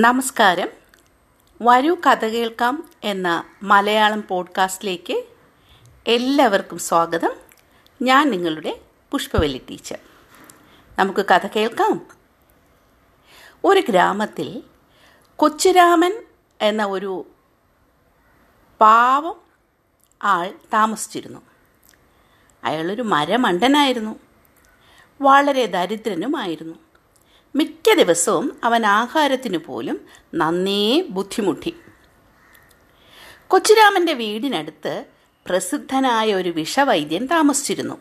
നമസ്കാരം. വരൂ കഥ കേൾക്കാം എന്ന മലയാളം പോഡ്കാസ്റ്റിലേക്ക് എല്ലാവർക്കും സ്വാഗതം. ഞാൻ നിങ്ങളുടെ പുഷ്പവല്ലി ടീച്ചർ. നമുക്ക് കഥ കേൾക്കാം. ഒരു ഗ്രാമത്തിൽ കൊച്ചുരാമൻ എന്ന ഒരു പാവം ആൾ താമസിച്ചിരുന്നു. അയാളൊരു മരമണ്ടനായിരുന്നു. വളരെ ദരിദ്രനുമായിരുന്നു. മിക്ക ദിവസവും അവൻ ആഹാരത്തിനു പോലും നന്നേ ബുദ്ധിമുട്ടി. കൊച്ചുരാമന്റെ വീടിനടുത്ത് പ്രസിദ്ധനായ ഒരു വിഷവൈദ്യൻ താമസിച്ചിരുന്നു.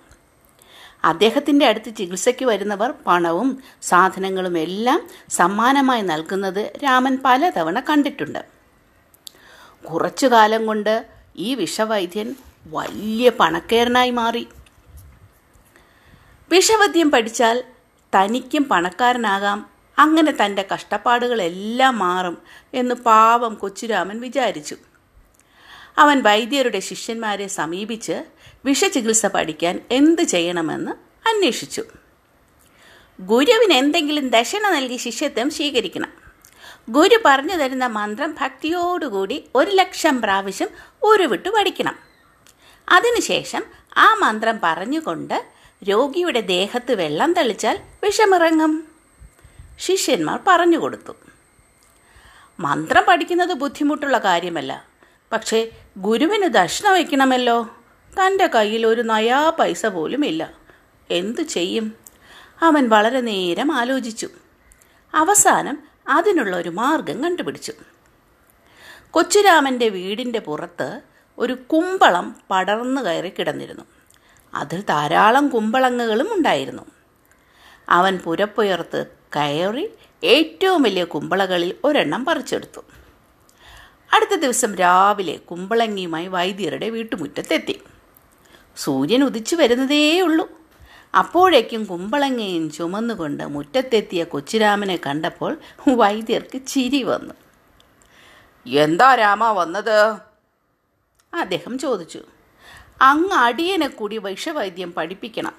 അദ്ദേഹത്തിന്റെ അടുത്ത് ചികിത്സയ്ക്ക് വരുന്നവർ പണവും സാധനങ്ങളും എല്ലാം സമ്മാനമായി നൽകുന്നത് രാമൻ പലതവണ കണ്ടിട്ടുണ്ട്. കുറച്ചു കാലം കൊണ്ട് ഈ വിഷവൈദ്യൻ വലിയ പണക്കാരനായി മാറി. വിഷവൈദ്യം പഠിച്ചാൽ തനിക്കും പണക്കാരനാകാം. അങ്ങനെ തന്റെ കഷ്ടപ്പാടുകളെല്ലാം മാറും എന്ന് പാവം കൊച്ചുരാമൻ വിചാരിച്ചു. അവൻ വൈദ്യരുടെ ശിഷ്യന്മാരെ സമീപിച്ച് വിഷചികിത്സ പഠിക്കാൻ എന്ത് ചെയ്യണമെന്ന് അന്വേഷിച്ചു. ഗുരുവിന് എന്തെങ്കിലും ദക്ഷിണ നൽകി ശിഷ്യത്വം സ്വീകരിക്കണം. ഗുരു പറഞ്ഞു തരുന്ന മന്ത്രം ഭക്തിയോടുകൂടി ഒരു ലക്ഷം പ്രാവശ്യം ഉരുവിട്ട് പഠിക്കണം. അതിനുശേഷം ആ മന്ത്രം പറഞ്ഞുകൊണ്ട് രോഗിയുടെ ദേഹത്ത് വെള്ളം തളിച്ചാൽ വിഷമിറങ്ങും. ശിഷ്യന്മാർ പറഞ്ഞു കൊടുത്തു. മന്ത്രം പഠിക്കുന്നത് ബുദ്ധിമുട്ടുള്ള കാര്യമല്ല. പക്ഷേ ഗുരുവിന് ദക്ഷിണ വയ്ക്കണമല്ലോ. തന്റെ കയ്യിൽ ഒരു നയാ പൈസ പോലും ഇല്ല. എന്തു ചെയ്യും? അവൻ വളരെ നേരം ആലോചിച്ചു. അവസാനം അതിനുള്ള ഒരു മാർഗം കണ്ടുപിടിച്ചു. കൊച്ചുരാമന്റെ വീടിന്റെ പുറത്ത് ഒരു കുമ്പളം പടർന്നു കയറി കിടന്നിരുന്നു. അതിൽ ധാരാളം കുമ്പളങ്ങകളും ഉണ്ടായിരുന്നു. അവൻ പുരപ്പുയർത്ത് കയറി ഏറ്റവും വലിയ കുമ്പളകളിൽ ഒരെണ്ണം പറിച്ചെടുത്തു. അടുത്ത ദിവസം രാവിലെ കുമ്പളങ്ങിയുമായി വൈദ്യരുടെ വീട്ടുമുറ്റത്തെത്തി. സൂര്യൻ ഉദിച്ചു വരുന്നതേയുള്ളൂ. അപ്പോഴേക്കും കുമ്പളങ്ങയും ചുമന്നുകൊണ്ട് മുറ്റത്തെത്തിയ കൊച്ചുരാമനെ കണ്ടപ്പോൾ വൈദ്യർക്ക് ചിരി വന്നു. എന്താ രാമ വന്നത്? അദ്ദേഹം ചോദിച്ചു. അങ്ങ് അടിയനെ കൂടി വൈഷവൈദ്യം പഠിപ്പിക്കണം.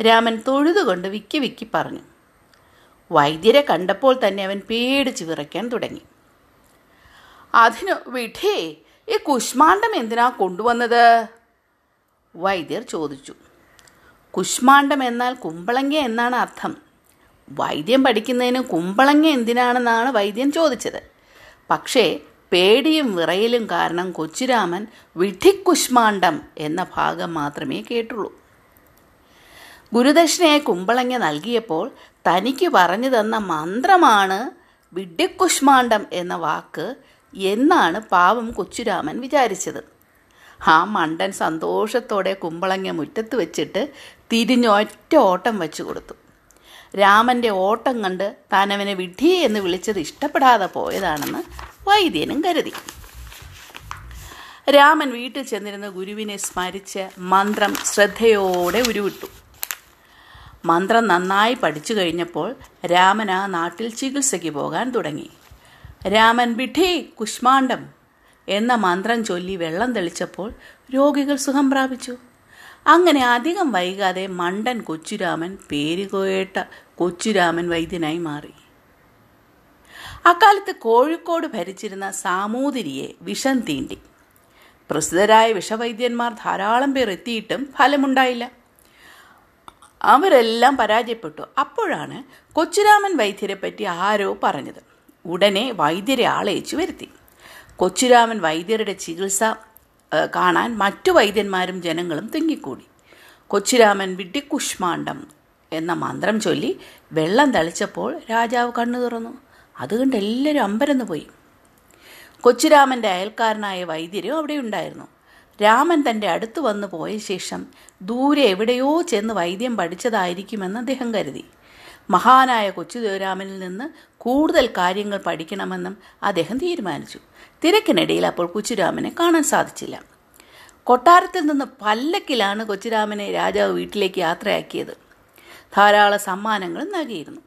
രാമൻ തൊഴുതുകൊണ്ട് വിക്കി വിക്കി പറഞ്ഞു. വൈദ്യരെ കണ്ടപ്പോൾ തന്നെ അവൻ പേടിച്ച് വിറയ്ക്കാൻ തുടങ്ങി. അതിനു വിഠേ ഈ കുഷ്മാണ്ഡം എന്തിനാ കൊണ്ടുവന്നത്? വൈദ്യർ ചോദിച്ചു. കുഷ്മാണ്ഡം എന്നാൽ കുമ്പളങ്ങ എന്നാണ് അർത്ഥം. വൈദ്യം പഠിക്കുന്നതിന് കുമ്പളങ്ങ എന്തിനാണെന്നാണ് വൈദ്യൻ ചോദിച്ചത്. പക്ഷേ പേടിയും വിറയലും കാരണം കൊച്ചുരാമൻ വിഡ്ഢിക്കുഷ്മാണ്ഡം എന്ന ഭാഗം മാത്രമേ കേട്ടുള്ളൂ. ഗുരുദക്ഷിണയെ കുമ്പളങ്ങ നൽകിയപ്പോൾ തനിക്ക് പറഞ്ഞു തന്ന മന്ത്രമാണ് വിഡ്ഢിക്കുഷ്മാണ്ഡം എന്ന വാക്ക് എന്നാണ് പാവം കൊച്ചുരാമൻ വിചാരിച്ചത്. ആ മണ്ടൻ സന്തോഷത്തോടെ കുമ്പളങ്ങ മുറ്റത്ത് വെച്ചിട്ട് തിരിഞ്ഞൊറ്റ ഓട്ടം വെച്ചു കൊടുത്തു. രാമന്റെ ഓട്ടം കണ്ട് താൻ അവനെ വിഡ്ഢി എന്ന് വിളിച്ചത് ഇഷ്ടപ്പെടാതെ പോയതാണെന്ന് വൈദ്യനും കരുതി. രാമൻ വീട്ടിൽ ചെന്നിരുന്ന ഗുരുവിനെ സ്മരിച്ച് മന്ത്രം ശ്രദ്ധയോടെ ഉരുവിട്ടു. മന്ത്രം നന്നായി പഠിച്ചു കഴിഞ്ഞപ്പോൾ രാമൻ ആ നാട്ടിൽ ചികിത്സയ്ക്ക് പോകാൻ തുടങ്ങി. രാമൻ വിഠി കുഷ്മാണ്ഡം എന്ന മന്ത്രം ചൊല്ലി വെള്ളം തെളിച്ചപ്പോൾ രോഗികൾ സുഖം പ്രാപിച്ചു. അങ്ങനെ അധികം വൈകാതെ മണ്ടൻ കൊച്ചുരാമൻ പേരുകേട്ട കൊച്ചുരാമൻ വൈദ്യനായി മാറി. അക്കാലത്ത് കോഴിക്കോട് ഭരിച്ചിരുന്ന സാമൂതിരിയെ വിഷം തീണ്ടി. പ്രസിദ്ധരായ വിഷവൈദ്യന്മാർ ധാരാളം പേർ എത്തിയിട്ടും ഫലമുണ്ടായില്ല. അവരെല്ലാം പരാജയപ്പെട്ടു. അപ്പോഴാണ് കൊച്ചുരാമൻ വൈദ്യരെ പറ്റി ആരോ പറഞ്ഞത്. ഉടനെ വൈദ്യരെ ആളയച്ചു വരുത്തി. കൊച്ചുരാമൻ വൈദ്യരുടെ ചികിത്സ കാണാൻ മറ്റു വൈദ്യന്മാരും ജനങ്ങളും തിങ്ങിക്കൂടി. കൊച്ചുരാമൻ വിഡ്ഢിക്കുഷ്മാണ്ഡം എന്ന മന്ത്രം ചൊല്ലി വെള്ളം തളിച്ചപ്പോൾ രാജാവ് കണ്ണു തുറന്നു. അതുകൊണ്ട് എല്ലാവരും അമ്പരന്ന് പോയി. കൊച്ചുരാമന്റെ അയൽക്കാരനായ വൈദ്യരും അവിടെ ഉണ്ടായിരുന്നു. രാമൻ തന്റെ അടുത്ത് വന്ന് പോയ ശേഷം ദൂരെ എവിടെയോ ചെന്ന് വൈദ്യം പഠിച്ചതായിരിക്കുമെന്ന് അദ്ദേഹം കരുതി. മഹാനായ കൊച്ചുദേവരാമനിൽ നിന്ന് കൂടുതൽ കാര്യങ്ങൾ പഠിക്കണമെന്നും അദ്ദേഹം തീരുമാനിച്ചു. തിരക്കിനിടയിൽ അപ്പോൾ കൊച്ചുരാമനെ കാണാൻ സാധിച്ചില്ല. കൊട്ടാരത്തിൽ നിന്ന് പല്ലക്കിലാണ് കൊച്ചുരാമനെ രാജാവ് വീട്ടിലേക്ക് യാത്രയാക്കിയത്. ധാരാളം സമ്മാനങ്ങളും നൽകിയിരുന്നു.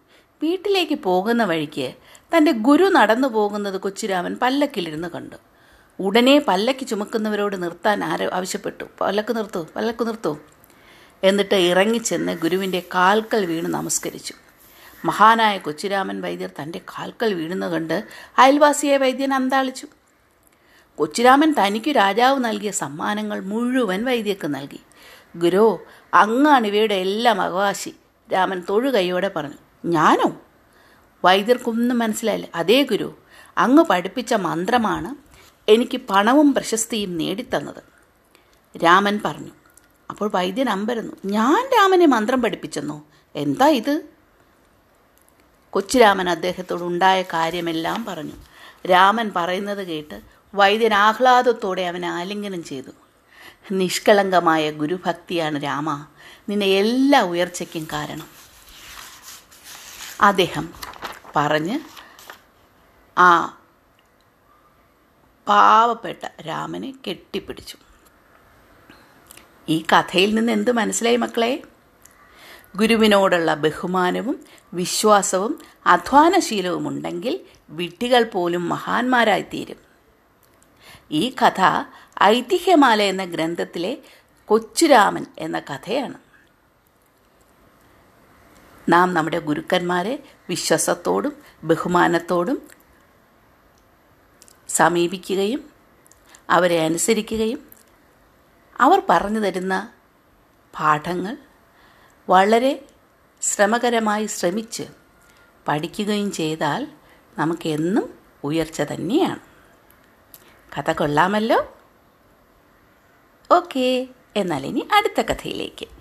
വീട്ടിലേക്ക് പോകുന്ന വഴിക്ക് തന്റെ ഗുരു നടന്നു പോകുന്നത് കൊച്ചുരാമൻ പല്ലക്കിലിരുന്ന് കണ്ടു. ഉടനെ പല്ലക്ക് ചുമക്കുന്നവരോട് നിർത്താൻ ആരോ ആവശ്യപ്പെട്ടു. പല്ലക്ക് നിർത്തൂ പല്ലക്ക് നിർത്തൂ. എന്നിട്ട് ഇറങ്ങിച്ചെന്ന് ഗുരുവിന്റെ കാൽക്കൽ വീണ് നമസ്കരിച്ചു. മഹാനായ കൊച്ചിരാമൻ വൈദ്യർ തന്റെ കാൽക്കൽ വീണെന്ന് കണ്ട് അയൽവാസിയായ വൈദ്യൻ അന്താളിച്ചു. കൊച്ചിരാമൻ തനിക്ക് രാജാവ് നൽകിയ സമ്മാനങ്ങൾ മുഴുവൻ വൈദ്യക്ക് നൽകി. ഗുരു അങ്ങാണ് ഇവയുടെ എല്ലാം അവകാശി രാമൻ തൊഴുകൈയോടെ പറഞ്ഞു. ഞാനോ? വൈദ്യർക്കൊന്നും മനസ്സിലായില്ല. അതേ ഗുരു അങ്ങ് പഠിപ്പിച്ച മന്ത്രമാണ് എനിക്ക് പണവും പ്രശസ്തിയും നേടിത്തന്നത്. രാമൻ പറഞ്ഞു അപ്പോൾ വൈദ്യൻ അമ്പരന്നു ഞാൻ രാമനെ മന്ത്രം പഠിപ്പിച്ചെന്നോ? എന്താ ഇത്? കൊച്ചുരാമൻ അദ്ദേഹത്തോട് ഉണ്ടായ കാര്യമെല്ലാം പറഞ്ഞു. രാമൻ പറയുന്നത് കേട്ട് വൈദ്യൻ ആഹ്ലാദത്തോടെ അവനെ ആലിംഗനം ചെയ്തു. നിഷ്കളങ്കമായ ഗുരുഭക്തിയാണ് രാമ. നിന്നെ എല്ലാ ഉയർച്ചയ്ക്കും കാരണം. അദ്ദേഹം പറഞ്ഞ് ആ പാവപ്പെട്ട രാമനെ കെട്ടിപ്പിടിച്ചു. ഈ കഥയിൽ നിന്ന് എന്ത് മനസ്സിലായി മക്കളെ? ഗുരുവിനോടുള്ള ബഹുമാനവും വിശ്വാസവും അധ്വാനശീലവും ഉണ്ടെങ്കിൽ വിട്ടികൾ പോലും മഹാന്മാരായിത്തീരും ഈ കഥ ഐതിഹ്യമാല എന്ന ഗ്രന്ഥത്തിലെ കൊച്ചുരാമൻ എന്ന കഥയാണ്. നാം നമ്മുടെ ഗുരുക്കന്മാരെ വിശ്വാസത്തോടും ബഹുമാനത്തോടും സമീപിക്കുകയും അവരെ അനുസരിക്കുകയും അവർ പറഞ്ഞു തരുന്ന പാഠങ്ങൾ വളരെ ശ്രമകരമായി ശ്രമിച്ച് പഠിക്കുകയും ചെയ്താൽ നമുക്കെന്നും ഉയർച്ച തന്നെയാണ്. കഥ കൊള്ളാമല്ലോ? ഓക്കേ എന്നാൽ ഇനി അടുത്ത കഥയിലേക്ക്.